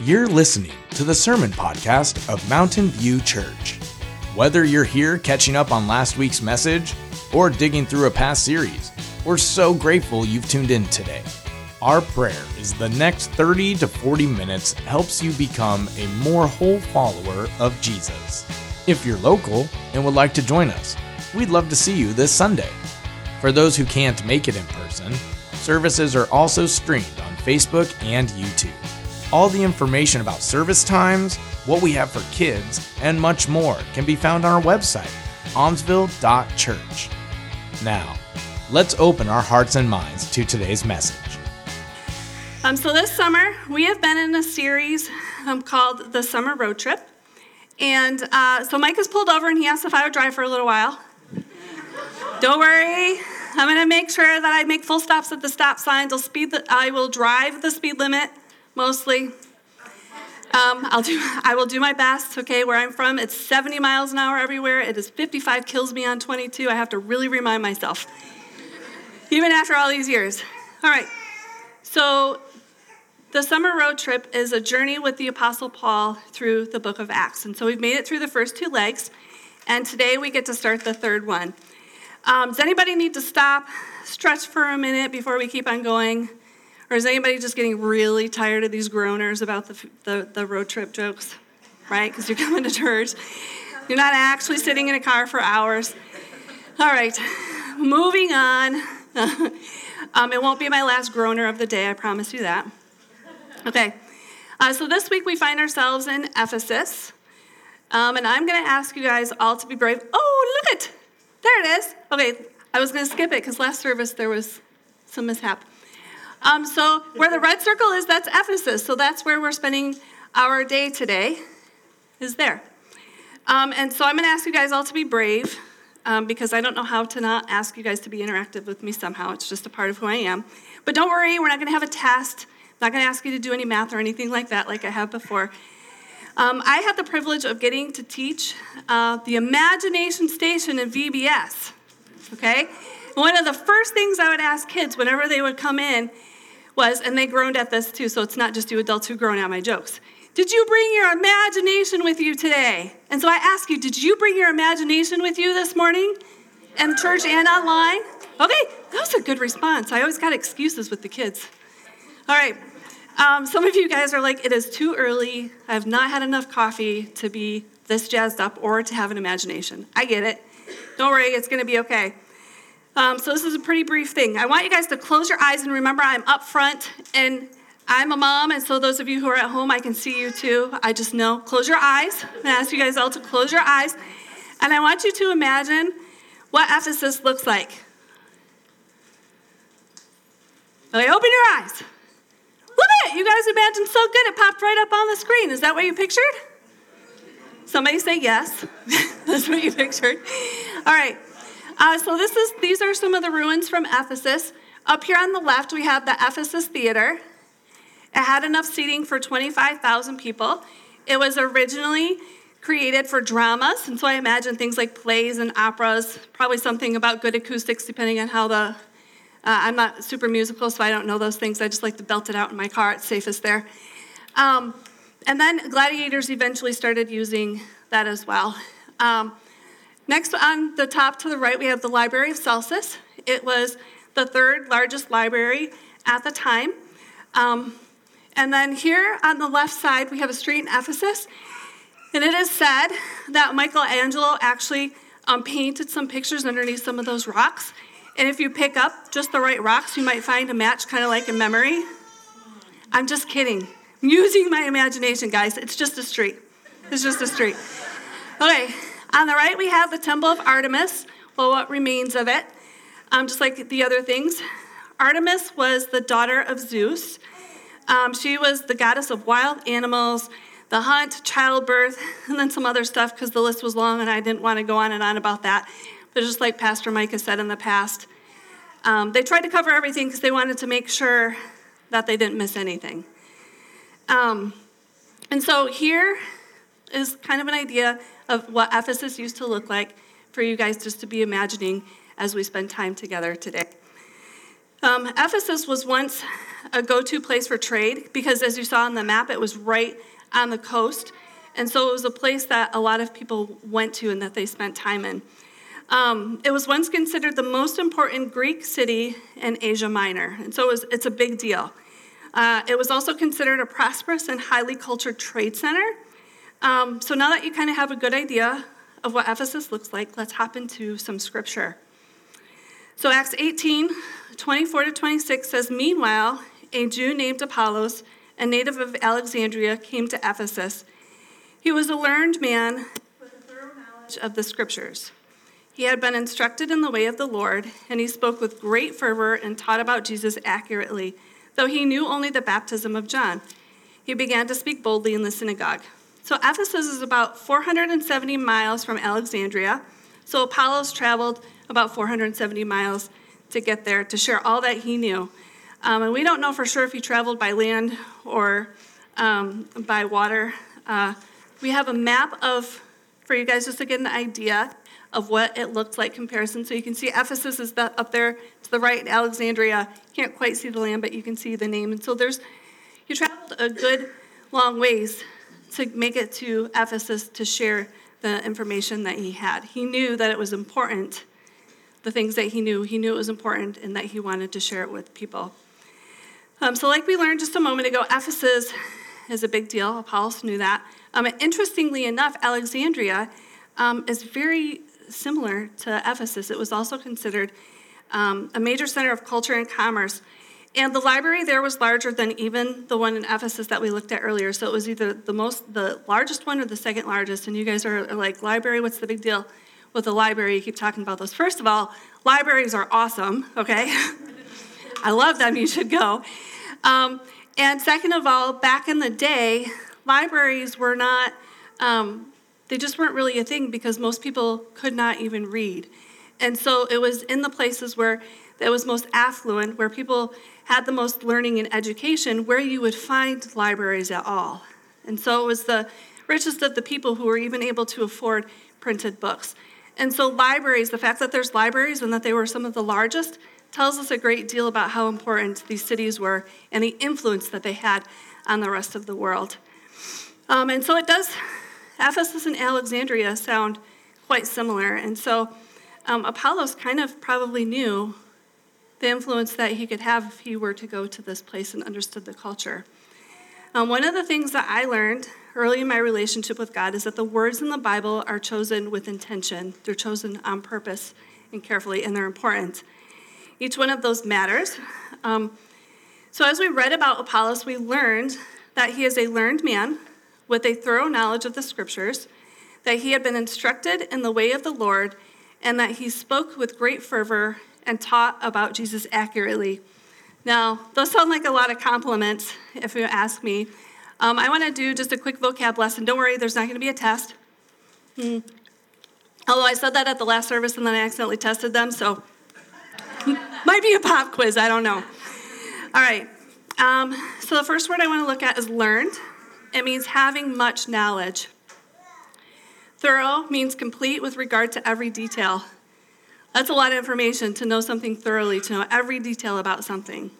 You're listening to the sermon podcast of Mountain View Church. Whether you're here catching up on last week's message or digging through a past series, we're so grateful you've tuned in today. Our prayer is the next 30 to 40 minutes helps you become a more whole follower of Jesus. If you're local and would like to join us, we'd love to see you this Sunday. For those who can't make it in person, services are also streamed on Facebook and YouTube. All the information about service times, what we have for kids, and much more can be found on our website, almsville.church. Now, let's open our hearts and minds to today's message. Um, so, this summer, we have been in a series um, called The Summer Road Trip. And uh, so, Mike has pulled over and he asked if I would drive for a little while. Don't worry, I'm going to make sure that I make full stops at the stop signs. I'll speed the, I will drive the speed limit mostly. Um, I'll do, I will do my best, okay? Where I'm from, it's 70 miles an hour everywhere. It is 55 kills me on 22. I have to really remind myself, even after all these years. All right, so the summer road trip is a journey with the Apostle Paul through the book of Acts. And so we've made it through the first two legs, and today we get to start the third one. Um, does anybody need to stop, stretch for a minute before we keep on going? Or is anybody just getting really tired of these groaners about the, the, the road trip jokes, right? Because you're coming to church. You're not actually sitting in a car for hours. All right, moving on. um, it won't be my last groaner of the day, I promise you that. Okay, uh, so this week we find ourselves in Ephesus. Um, and I'm going to ask you guys all to be brave. Oh, look it! There it is. Okay, I was going to skip it because last service there was some mishap. Um, so where the red circle is, that's Ephesus. So that's where we're spending our day today, is there. Um, and so I'm going to ask you guys all to be brave um, because I don't know how to not ask you guys to be interactive with me somehow. It's just a part of who I am. But don't worry, we're not going to have a test. I'm not going to ask you to do any math or anything like that, like I have before. Um, I had the privilege of getting to teach uh, the Imagination Station in VBS. Okay? One of the first things I would ask kids whenever they would come in was, and they groaned at this too, so it's not just you adults who groan at my jokes. Did you bring your imagination with you today? And so I ask you, did you bring your imagination with you this morning? In church and online? Okay, that was a good response. I always got excuses with the kids. All right. Um, some of you guys are like, it is too early. I have not had enough coffee to be this jazzed up or to have an imagination. I get it. Don't worry, it's going to be okay. Um, so, this is a pretty brief thing. I want you guys to close your eyes and remember I'm up front and I'm a mom, and so those of you who are at home, I can see you too. I just know. Close your eyes. I ask you guys all to close your eyes. And I want you to imagine what Ephesus looks like. Okay, open your eyes. Look at it. You guys imagined so good. It popped right up on the screen. Is that what you pictured? Somebody say yes. That's what you pictured. All right. Uh, so this is these are some of the ruins from Ephesus. Up here on the left, we have the Ephesus Theater. It had enough seating for 25,000 people. It was originally created for dramas, and so I imagine things like plays and operas, probably something about good acoustics, depending on how the. Uh, I'm not super musical, so I don't know those things. I just like to belt it out in my car. It's safest there. Um, and then gladiators eventually started using that as well. Um, Next, on the top to the right, we have the Library of Celsus. It was the third largest library at the time. Um, and then here on the left side, we have a street in Ephesus. And it is said that Michelangelo actually um, painted some pictures underneath some of those rocks. And if you pick up just the right rocks, you might find a match kind of like in memory. I'm just kidding. I'm using my imagination, guys. It's just a street. It's just a street. Okay, on the right, we have the Temple of Artemis, well, what remains of it, um, just like the other things. Artemis was the daughter of Zeus. Um, she was the goddess of wild animals, the hunt, childbirth, and then some other stuff because the list was long and I didn't want to go on and on about that. But just like Pastor has said in the past, um, they tried to cover everything because they wanted to make sure that they didn't miss anything. Um, and so here is kind of an idea of what Ephesus used to look like for you guys just to be imagining as we spend time together today. Um, Ephesus was once a go to place for trade because, as you saw on the map, it was right on the coast. And so it was a place that a lot of people went to and that they spent time in. Um, it was once considered the most important Greek city in Asia Minor, and so it was, it's a big deal. Uh, it was also considered a prosperous and highly cultured trade center. Um, so now that you kind of have a good idea of what Ephesus looks like, let's hop into some scripture. So Acts 18, 24 to 26 says, Meanwhile, a Jew named Apollos, a native of Alexandria, came to Ephesus. He was a learned man with a thorough knowledge of the scriptures. He had been instructed in the way of the Lord, and he spoke with great fervor and taught about Jesus accurately, though he knew only the baptism of John. He began to speak boldly in the synagogue. So, Ephesus is about 470 miles from Alexandria. So, Apollos traveled about 470 miles to get there to share all that he knew. Um, and we don't know for sure if he traveled by land or um, by water. Uh, we have a map of, for you guys just to get an idea, of what it looked like comparison. So you can see Ephesus is the, up there to the right, Alexandria. Can't quite see the land, but you can see the name. And so there's, you traveled a good long ways to make it to Ephesus to share the information that he had. He knew that it was important, the things that he knew. He knew it was important and that he wanted to share it with people. Um, so, like we learned just a moment ago, Ephesus is a big deal. Apollos knew that. Um, interestingly enough, Alexandria um, is very similar to Ephesus. It was also considered um, a major center of culture and commerce. And the library there was larger than even the one in Ephesus that we looked at earlier. So it was either the most, the largest one or the second largest. And you guys are like, library, what's the big deal with the library? You keep talking about those. First of all, libraries are awesome, okay? I love them, you should go. Um, and second of all, back in the day, libraries were not um, they just weren't really a thing because most people could not even read. And so it was in the places where it was most affluent, where people had the most learning and education, where you would find libraries at all. And so it was the richest of the people who were even able to afford printed books. And so libraries, the fact that there's libraries and that they were some of the largest, tells us a great deal about how important these cities were and the influence that they had on the rest of the world. Um, and so it does Ephesus and Alexandria sound quite similar. And so um, Apollos kind of probably knew the influence that he could have if he were to go to this place and understood the culture. Um, one of the things that I learned early in my relationship with God is that the words in the Bible are chosen with intention, they're chosen on purpose and carefully, and they're important. Each one of those matters. Um, so, as we read about Apollos, we learned that he is a learned man with a thorough knowledge of the scriptures, that he had been instructed in the way of the Lord, and that he spoke with great fervor and taught about Jesus accurately. Now, those sound like a lot of compliments, if you ask me. Um, I want to do just a quick vocab lesson. Don't worry, there's not going to be a test. Hmm. Although I said that at the last service and then I accidentally tested them, so might be a pop quiz, I don't know. All right, um, so the first word I want to look at is learned. It means having much knowledge. Thorough means complete with regard to every detail. That's a lot of information to know something thoroughly, to know every detail about something.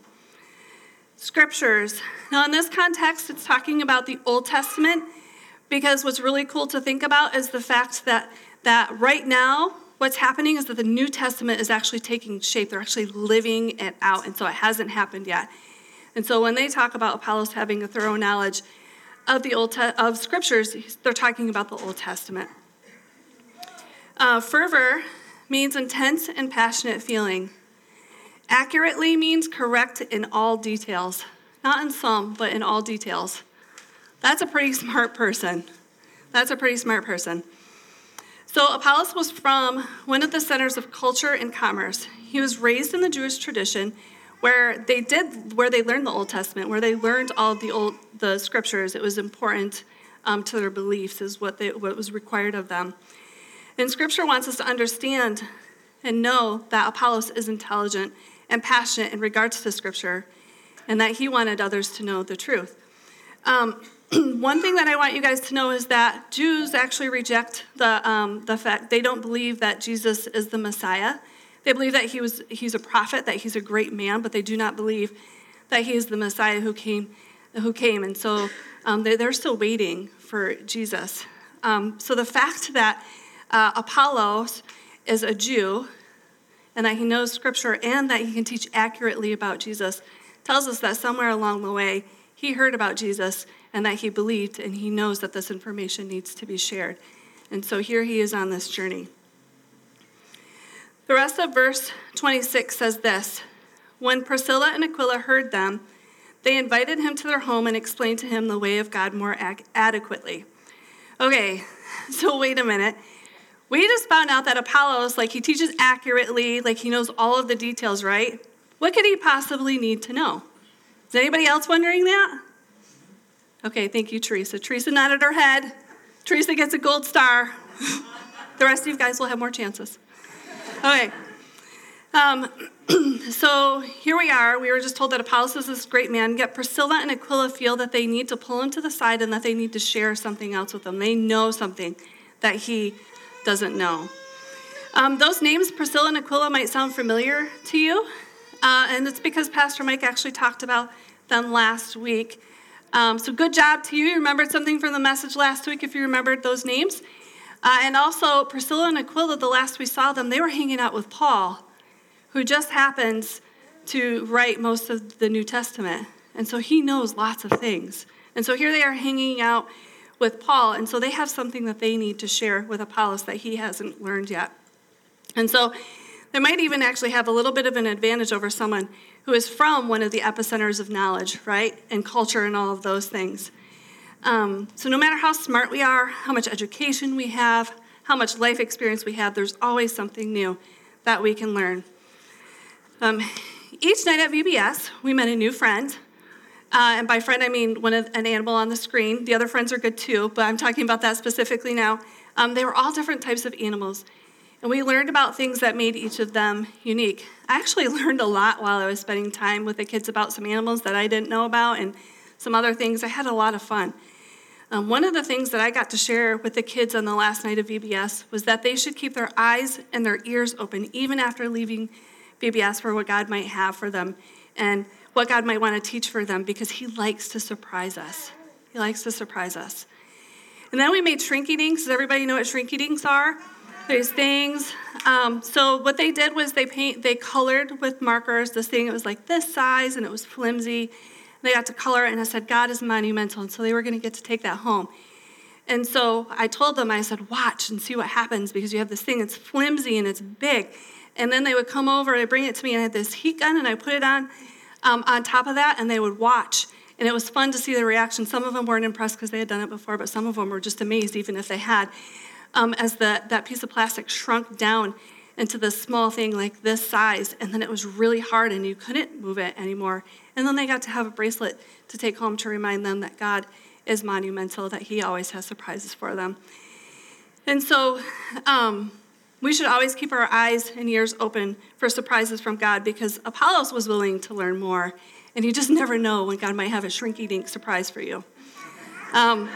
Scriptures. Now, in this context, it's talking about the Old Testament because what's really cool to think about is the fact that, that right now, what's happening is that the New Testament is actually taking shape. They're actually living it out, and so it hasn't happened yet. And so when they talk about Apollos having a thorough knowledge, of the Old Te- of scriptures, they're talking about the Old Testament. Uh, fervor means intense and passionate feeling. Accurately means correct in all details, not in some, but in all details. That's a pretty smart person. That's a pretty smart person. So, Apollos was from one of the centers of culture and commerce. He was raised in the Jewish tradition where they did where they learned the Old Testament, where they learned all the old the scriptures. It was important um, to their beliefs, is what they what was required of them. And Scripture wants us to understand and know that Apollos is intelligent and passionate in regards to Scripture, and that he wanted others to know the truth. Um, one thing that I want you guys to know is that Jews actually reject the, um, the fact they don't believe that Jesus is the Messiah. They believe that he was, he's a prophet, that he's a great man, but they do not believe that he is the Messiah who came. Who came. And so um, they, are still waiting for Jesus. Um, so the fact that uh, Apollos is a Jew and that he knows scripture and that he can teach accurately about Jesus tells us that somewhere along the way he heard about Jesus and that he believed and he knows that this information needs to be shared. And so here he is on this journey. The rest of verse 26 says this When Priscilla and Aquila heard them, they invited him to their home and explained to him the way of God more ac- adequately. Okay, so wait a minute. We just found out that Apollos, like he teaches accurately, like he knows all of the details, right? What could he possibly need to know? Is anybody else wondering that? Okay, thank you, Teresa. Teresa nodded her head. Teresa gets a gold star. the rest of you guys will have more chances. Okay. Um, so here we are. We were just told that Apollos is this great man, yet Priscilla and Aquila feel that they need to pull him to the side and that they need to share something else with him. They know something that he doesn't know. Um, those names, Priscilla and Aquila, might sound familiar to you, uh, and it's because Pastor Mike actually talked about them last week. Um, so good job to you. You remembered something from the message last week if you remembered those names. Uh, and also, Priscilla and Aquila, the last we saw them, they were hanging out with Paul, who just happens to write most of the New Testament. And so he knows lots of things. And so here they are hanging out with Paul. And so they have something that they need to share with Apollos that he hasn't learned yet. And so they might even actually have a little bit of an advantage over someone who is from one of the epicenters of knowledge, right? And culture and all of those things. Um, so, no matter how smart we are, how much education we have, how much life experience we have, there's always something new that we can learn. Um, each night at VBS, we met a new friend. Uh, and by friend, I mean one of, an animal on the screen. The other friends are good too, but I'm talking about that specifically now. Um, they were all different types of animals. And we learned about things that made each of them unique. I actually learned a lot while I was spending time with the kids about some animals that I didn't know about and some other things. I had a lot of fun. Um, one of the things that I got to share with the kids on the last night of VBS was that they should keep their eyes and their ears open even after leaving VBS for what God might have for them and what God might want to teach for them because He likes to surprise us. He likes to surprise us. And then we made shrinky dinks. Does everybody know what shrinky dinks are? These things. Um, so what they did was they paint, they colored with markers this thing. It was like this size and it was flimsy they got to color it, and I said, God is monumental. And so they were going to get to take that home. And so I told them, I said, watch and see what happens because you have this thing, it's flimsy and it's big. And then they would come over and bring it to me, and I had this heat gun, and I put it on um, on top of that, and they would watch. And it was fun to see the reaction. Some of them weren't impressed because they had done it before, but some of them were just amazed, even if they had. Um, as the, that piece of plastic shrunk down into this small thing like this size, and then it was really hard, and you couldn't move it anymore. And then they got to have a bracelet to take home to remind them that God is monumental, that He always has surprises for them. And so um, we should always keep our eyes and ears open for surprises from God because Apollos was willing to learn more. And you just never know when God might have a shrinky dink surprise for you. Um,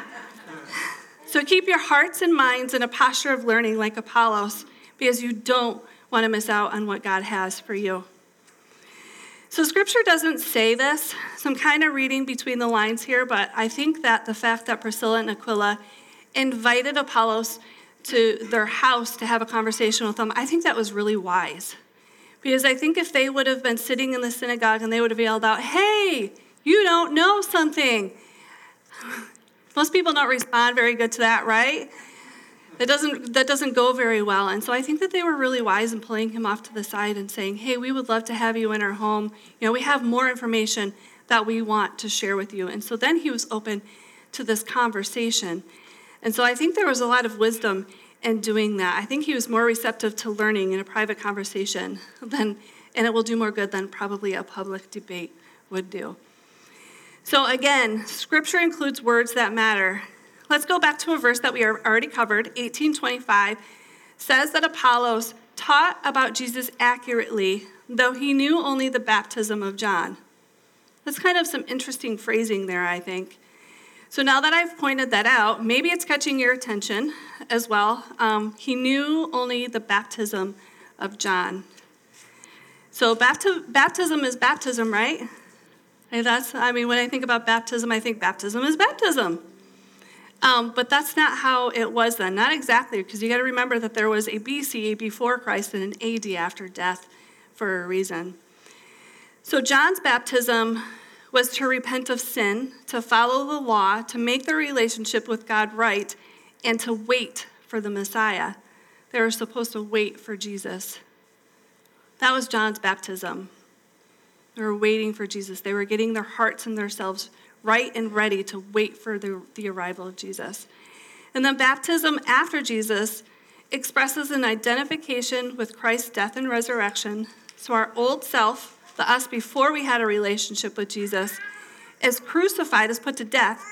so keep your hearts and minds in a posture of learning like Apollos because you don't want to miss out on what God has for you. So, scripture doesn't say this, so I'm kind of reading between the lines here, but I think that the fact that Priscilla and Aquila invited Apollos to their house to have a conversation with them, I think that was really wise. Because I think if they would have been sitting in the synagogue and they would have yelled out, Hey, you don't know something. Most people don't respond very good to that, right? that doesn't that doesn't go very well and so i think that they were really wise in pulling him off to the side and saying hey we would love to have you in our home you know we have more information that we want to share with you and so then he was open to this conversation and so i think there was a lot of wisdom in doing that i think he was more receptive to learning in a private conversation than and it will do more good than probably a public debate would do so again scripture includes words that matter Let's go back to a verse that we already covered, 1825 says that Apollos taught about Jesus accurately, though he knew only the baptism of John. That's kind of some interesting phrasing there, I think. So now that I've pointed that out, maybe it's catching your attention as well. Um, he knew only the baptism of John. So bapti- baptism is baptism, right? And that's, I mean, when I think about baptism, I think baptism is baptism. Um, but that's not how it was then. Not exactly, because you got to remember that there was a BC before Christ and an AD after death for a reason. So John's baptism was to repent of sin, to follow the law, to make their relationship with God right, and to wait for the Messiah. They were supposed to wait for Jesus. That was John's baptism. They were waiting for Jesus. They were getting their hearts and themselves right and ready to wait for the, the arrival of Jesus. And then baptism after Jesus expresses an identification with Christ's death and resurrection. So our old self, the us before we had a relationship with Jesus, is crucified, is put to death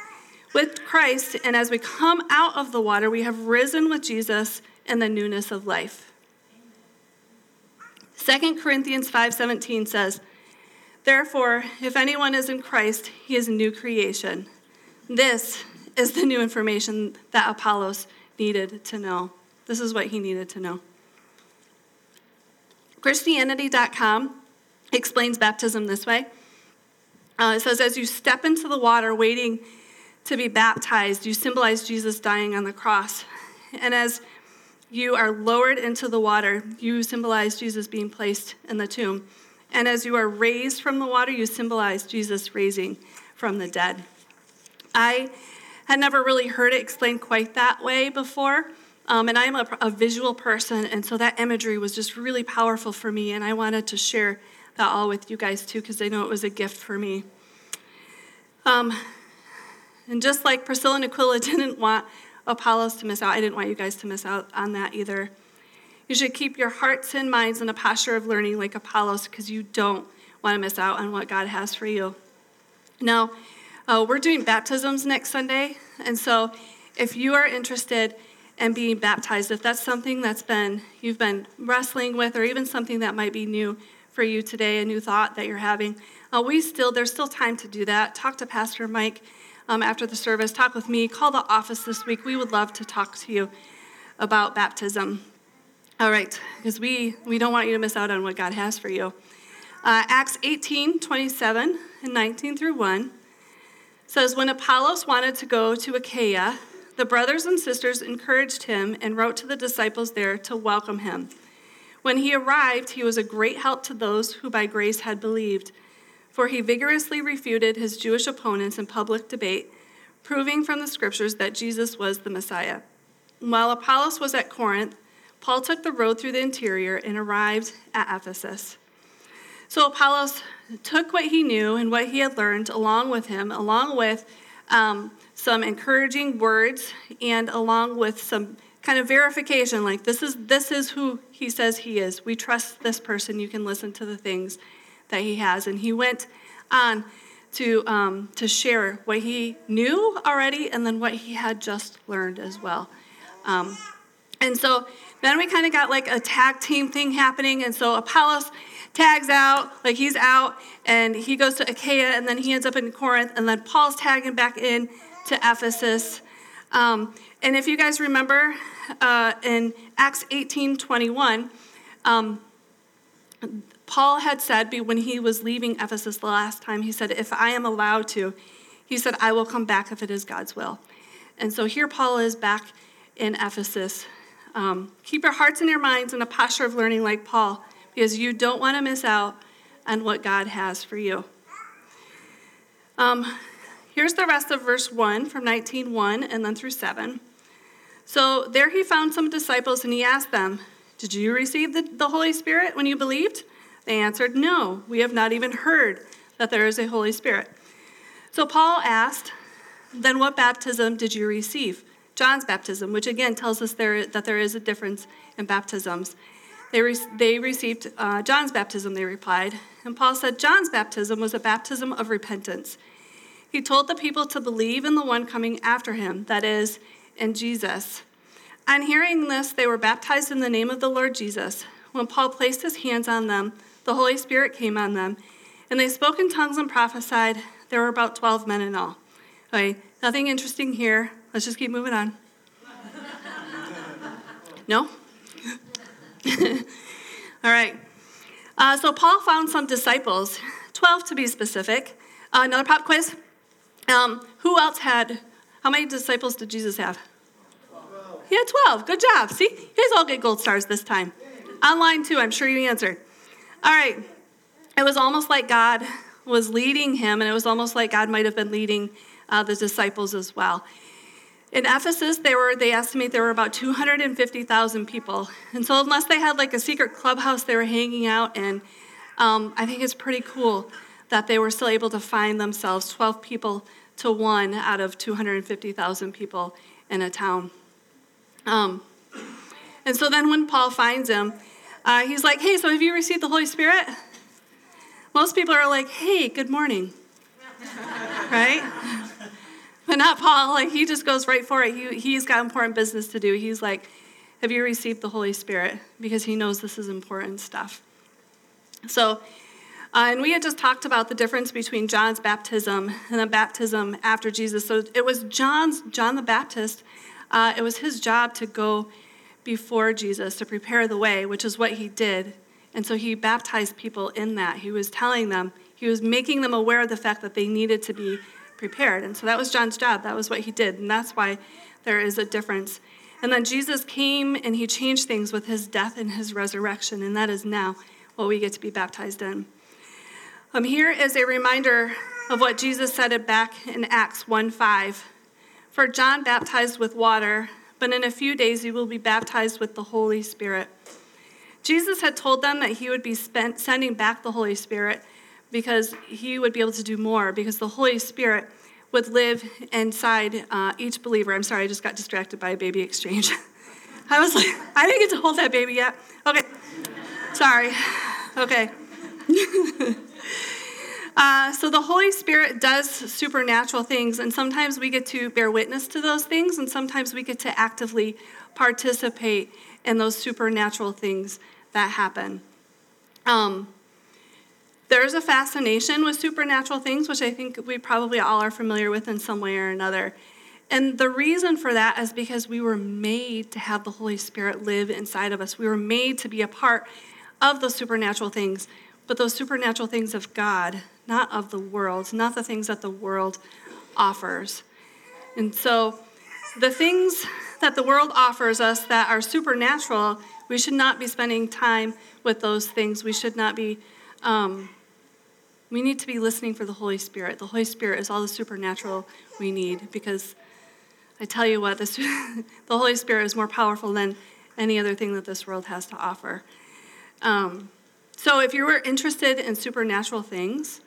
with Christ. And as we come out of the water, we have risen with Jesus in the newness of life. 2 Corinthians 5:17 says, Therefore, if anyone is in Christ, he is a new creation. This is the new information that Apollos needed to know. This is what he needed to know. Christianity.com explains baptism this way uh, it says, As you step into the water waiting to be baptized, you symbolize Jesus dying on the cross. And as you are lowered into the water, you symbolize Jesus being placed in the tomb. And as you are raised from the water, you symbolize Jesus raising from the dead. I had never really heard it explained quite that way before. Um, and I'm a, a, visual person, and so that imagery was just really powerful for me, and I wanted to share that all with you guys too, because I know it was a gift for me. Um, and just like Priscilla and Aquila didn't want Apollos to miss out, I didn't want you guys to miss out on that either. You should keep your hearts and minds in a posture of learning like Apollos because you don't want to miss out on what God has for you. Now, uh, we're doing baptisms next Sunday, and so if you are interested in being baptized, if that's something that's been you've been wrestling with, or even something that might be new for you today, a new thought that you're having, uh, we still there's still time to do that. Talk to Pastor Mike um, after the service. Talk with me. Call the office this week. We would love to talk to you about baptism. All right, because we, we don't want you to miss out on what God has for you. Uh, Acts 18, 27 and 19 through 1 says, When Apollos wanted to go to Achaia, the brothers and sisters encouraged him and wrote to the disciples there to welcome him. When he arrived, he was a great help to those who by grace had believed, for he vigorously refuted his Jewish opponents in public debate, proving from the scriptures that Jesus was the Messiah. While Apollos was at Corinth, Paul took the road through the interior and arrived at Ephesus. So Apollos took what he knew and what he had learned along with him, along with um, some encouraging words and along with some kind of verification like this is this is who he says he is we trust this person you can listen to the things that he has and he went on to um, to share what he knew already and then what he had just learned as well um, and so then we kind of got like a tag team thing happening. And so Apollos tags out, like he's out, and he goes to Achaia, and then he ends up in Corinth, and then Paul's tagging back in to Ephesus. Um, and if you guys remember uh, in Acts 18 21, um, Paul had said when he was leaving Ephesus the last time, he said, If I am allowed to, he said, I will come back if it is God's will. And so here Paul is back in Ephesus um, keep your hearts and your minds in a posture of learning like Paul, because you don't want to miss out on what God has for you. Um, here's the rest of verse 1 from 19:1 and then through 7. So there he found some disciples and he asked them, Did you receive the, the Holy Spirit when you believed? They answered, No, we have not even heard that there is a Holy Spirit. So Paul asked, Then what baptism did you receive? John's baptism, which again tells us there, that there is a difference in baptisms. They, re- they received uh, John's baptism, they replied. And Paul said John's baptism was a baptism of repentance. He told the people to believe in the one coming after him, that is, in Jesus. On hearing this, they were baptized in the name of the Lord Jesus. When Paul placed his hands on them, the Holy Spirit came on them, and they spoke in tongues and prophesied. There were about 12 men in all. Okay, nothing interesting here. Let's just keep moving on. no? All right. Uh, so Paul found some disciples, 12 to be specific. Uh, another pop quiz. Um, who else had, how many disciples did Jesus have? 12. He had 12. Good job. See, you guys all get gold stars this time. Online too, I'm sure you answered. All right. It was almost like God was leading him, and it was almost like God might have been leading uh, the disciples as well. In Ephesus, they were they estimate there were about 250,000 people, and so unless they had like a secret clubhouse they were hanging out in, um, I think it's pretty cool that they were still able to find themselves 12 people to one out of 250,000 people in a town. Um, and so then when Paul finds him, uh, he's like, "Hey, so have you received the Holy Spirit?" Most people are like, "Hey, good morning," right? But not Paul. Like he just goes right for it. He, he's got important business to do. He's like, Have you received the Holy Spirit? Because he knows this is important stuff. So, uh, and we had just talked about the difference between John's baptism and the baptism after Jesus. So it was John's, John the Baptist, uh, it was his job to go before Jesus to prepare the way, which is what he did. And so he baptized people in that. He was telling them, he was making them aware of the fact that they needed to be prepared. And so that was John's job. That was what he did. And that's why there is a difference. And then Jesus came and he changed things with his death and his resurrection. And that is now what we get to be baptized in. Um, here is a reminder of what Jesus said back in Acts 1 5. For John baptized with water, but in a few days you will be baptized with the Holy Spirit. Jesus had told them that he would be sending back the Holy Spirit because he would be able to do more because the Holy Spirit would live inside uh, each believer. I'm sorry, I just got distracted by a baby exchange. I was like, I didn't get to hold that baby yet. Okay, sorry. Okay. uh, so the Holy Spirit does supernatural things, and sometimes we get to bear witness to those things, and sometimes we get to actively participate in those supernatural things that happen. Um, there's a fascination with supernatural things, which I think we probably all are familiar with in some way or another. And the reason for that is because we were made to have the Holy Spirit live inside of us. We were made to be a part of those supernatural things, but those supernatural things of God, not of the world, not the things that the world offers. And so the things that the world offers us that are supernatural, we should not be spending time with those things. We should not be um, we need to be listening for the Holy Spirit. The Holy Spirit is all the supernatural we need because I tell you what, the Holy Spirit is more powerful than any other thing that this world has to offer. Um, so if you were interested in supernatural things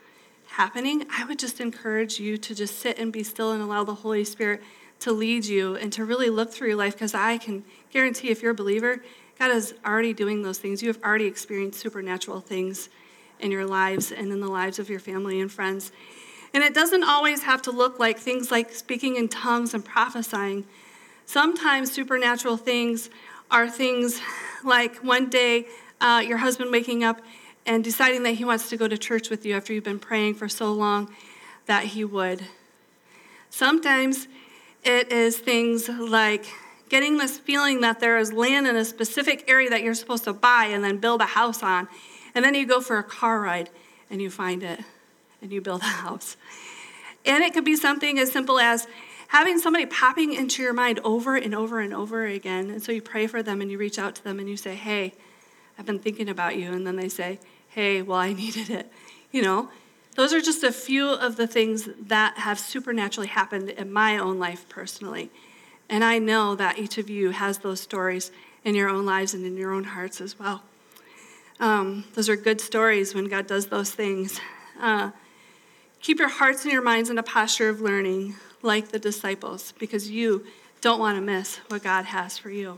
happening, I would just encourage you to just sit and be still and allow the Holy Spirit to lead you and to really look through your life because I can guarantee if you're a believer, God is already doing those things. You have already experienced supernatural things in your lives and in the lives of your family and friends. And it doesn't always have to look like things like speaking in tongues and prophesying. Sometimes supernatural things are things like one day uh, your husband waking up and deciding that he wants to go to church with you after you've been praying for so long that he would. Sometimes it is things like getting this feeling that there is land in a specific area that you're supposed to buy and then build a house on. And then you go for a car ride and you find it and you build a house. And it could be something as simple as having somebody popping into your mind over and over and over again. And so you pray for them and you reach out to them and you say, Hey, I've been thinking about you. And then they say, Hey, well, I needed it. You know, those are just a few of the things that have supernaturally happened in my own life personally. And I know that each of you has those stories in your own lives and in your own hearts as well. Um, those are good stories when God does those things. Uh, keep your hearts and your minds in a posture of learning, like the disciples, because you don't want to miss what God has for you.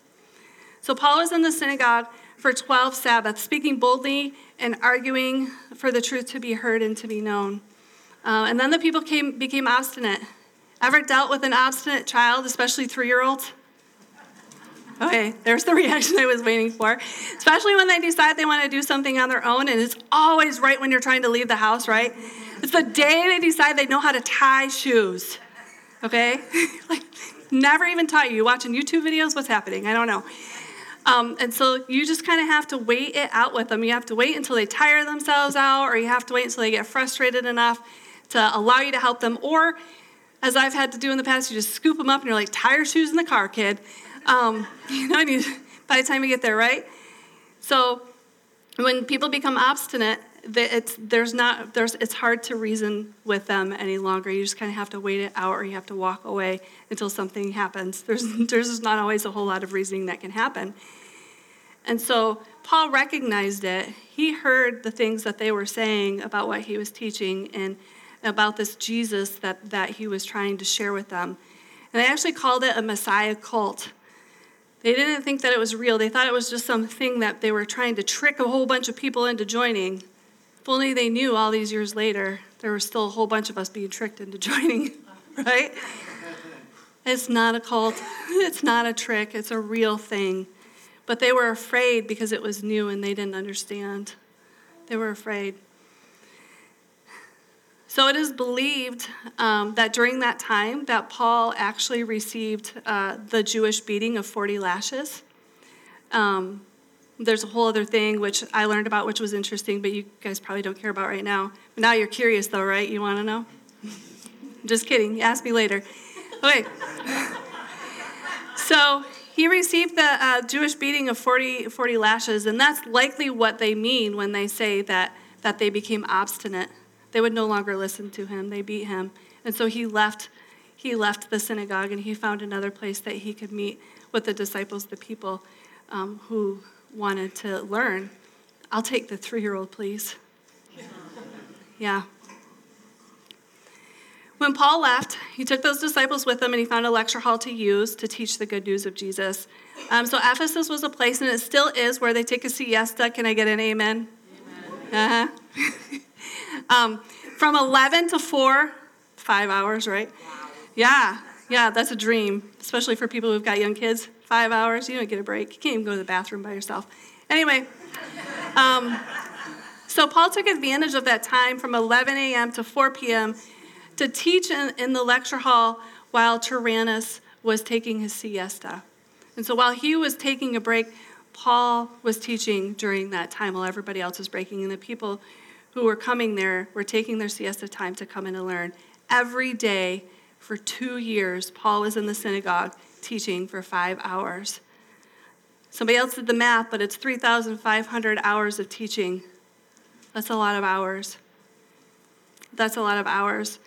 So Paul was in the synagogue for 12 Sabbaths, speaking boldly and arguing for the truth to be heard and to be known. Uh, and then the people came, became obstinate. Ever dealt with an obstinate child, especially three year olds? Okay, there's the reaction I was waiting for. Especially when they decide they want to do something on their own, and it's always right when you're trying to leave the house, right? It's the day they decide they know how to tie shoes. Okay? like, never even taught you. You watching YouTube videos? What's happening? I don't know. Um, and so you just kind of have to wait it out with them. You have to wait until they tire themselves out, or you have to wait until they get frustrated enough to allow you to help them. Or, as I've had to do in the past, you just scoop them up and you're like, your shoes in the car, kid. Um, you know, you, by the time you get there, right? So when people become obstinate, it's, there's not, there's, it's hard to reason with them any longer. You just kind of have to wait it out or you have to walk away until something happens. There's, there's not always a whole lot of reasoning that can happen. And so Paul recognized it. He heard the things that they were saying about what he was teaching and about this Jesus that, that he was trying to share with them. And they actually called it a Messiah cult. They didn't think that it was real. They thought it was just something that they were trying to trick a whole bunch of people into joining. If only they knew all these years later, there was still a whole bunch of us being tricked into joining, right? It's not a cult, it's not a trick, it's a real thing. But they were afraid because it was new and they didn't understand. They were afraid. So it is believed um, that during that time that Paul actually received uh, the Jewish beating of 40 lashes. Um, there's a whole other thing which I learned about, which was interesting, but you guys probably don't care about right now. But now you're curious, though, right? You want to know? Just kidding. Ask me later. Okay. so he received the uh, Jewish beating of 40, 40 lashes, and that's likely what they mean when they say that, that they became obstinate. They would no longer listen to him. They beat him. And so he left he left the synagogue and he found another place that he could meet with the disciples, the people um, who wanted to learn. I'll take the three year old, please. Yeah. When Paul left, he took those disciples with him and he found a lecture hall to use to teach the good news of Jesus. Um, so Ephesus was a place, and it still is, where they take a siesta. Can I get an amen? amen. Uh huh. Um, from 11 to 4, five hours, right? Yeah, yeah, that's a dream, especially for people who've got young kids. Five hours, you don't get a break. You can't even go to the bathroom by yourself. Anyway, um, so Paul took advantage of that time from 11 a.m. to 4 p.m. to teach in, in the lecture hall while Tyrannus was taking his siesta. And so while he was taking a break, Paul was teaching during that time while everybody else was breaking, and the people who were coming there were taking their siesta time to come in and learn. Every day for two years, Paul was in the synagogue teaching for five hours. Somebody else did the math, but it's 3,500 hours of teaching. That's a lot of hours. That's a lot of hours.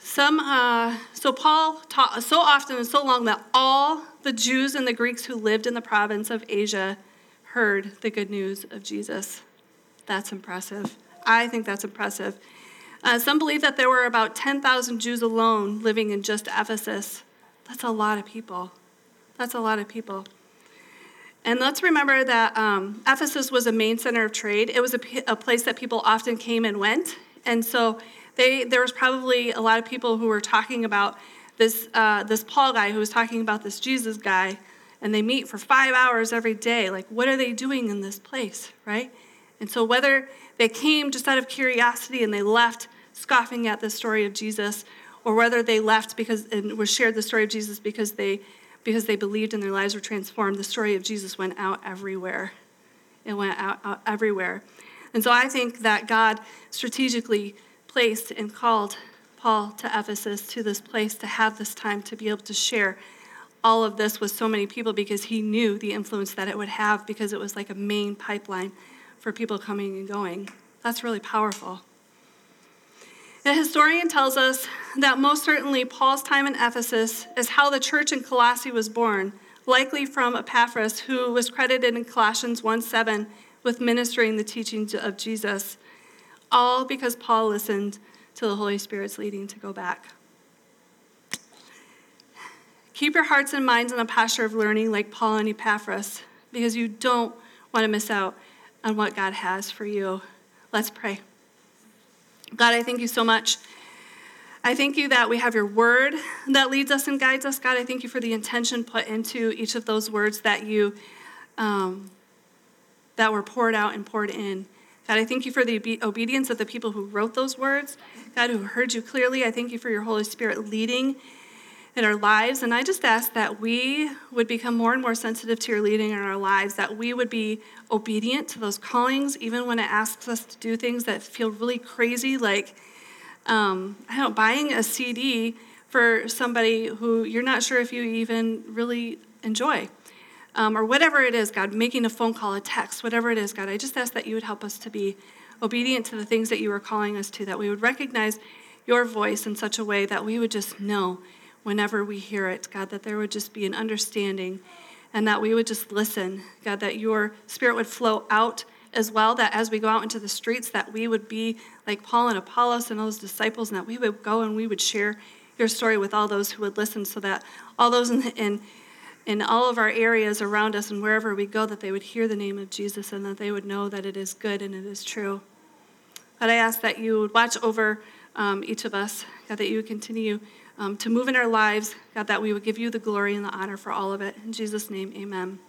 Some, uh, so Paul taught so often and so long that all the Jews and the Greeks who lived in the province of Asia heard the good news of Jesus. That's impressive. I think that's impressive. Uh, some believe that there were about 10,000 Jews alone living in just Ephesus. That's a lot of people. That's a lot of people. And let's remember that um, Ephesus was a main center of trade. It was a, a, place that people often came and went. And so they, there was probably a lot of people who were talking about this, uh, this Paul guy who was talking about this Jesus guy. And they meet for five hours every day. Like, what are they doing in this place, right? And so, whether they came just out of curiosity and they left scoffing at the story of Jesus, or whether they left because and was shared the story of Jesus because they because they believed and their lives were transformed, the story of Jesus went out everywhere. It went out, out everywhere. And so I think that God strategically placed and called Paul to Ephesus to this place to have this time to be able to share all of this with so many people because he knew the influence that it would have because it was like a main pipeline for people coming and going. That's really powerful. A historian tells us that most certainly Paul's time in Ephesus is how the church in Colossae was born, likely from Epaphras, who was credited in Colossians 1 7 with ministering the teachings of Jesus, all because Paul listened to the Holy Spirit's leading to go back. Keep your hearts and minds in a posture of learning like Paul and Epaphras. because you don't want to miss out on what God has for you. Let's pray. God, I thank you so much. I thank you that we have your word that leads us and guides us. God, I thank you for the intention put into each of those words that you um, that were poured out and poured in. God, I thank you for the obedience of the people who wrote those words. God, who heard you clearly. I thank you for your Holy Spirit leading in our lives. And I just ask that we would become more and more sensitive to your leading in our lives, that we would be obedient to those callings, even when it asks us to do things that feel really crazy, like, um, I don't know, buying a CD for somebody who you're not sure if you even really enjoy. Um, or whatever it is, God, making a phone call, a text, whatever it is, God, I just ask that you would help us to be obedient to the things that you are calling us to, that we would recognize your voice in such a way that we would just know whenever we hear it, God, that there would just be an understanding and that we would just listen, God, that your spirit would flow out as well, that as we go out into the streets, that we would be like Paul and Apollos and those disciples, and that we would go and we would share your story with all those who would listen, so that all those in, in, in all of our areas around us and wherever we go, that they would hear the name of Jesus and that they would know that it is good and it is true. But I ask that you would watch over um, each of us, God, that you would continue um, to move in our lives, God, that we would give you the glory and the honor for all of it. In Jesus' name, amen.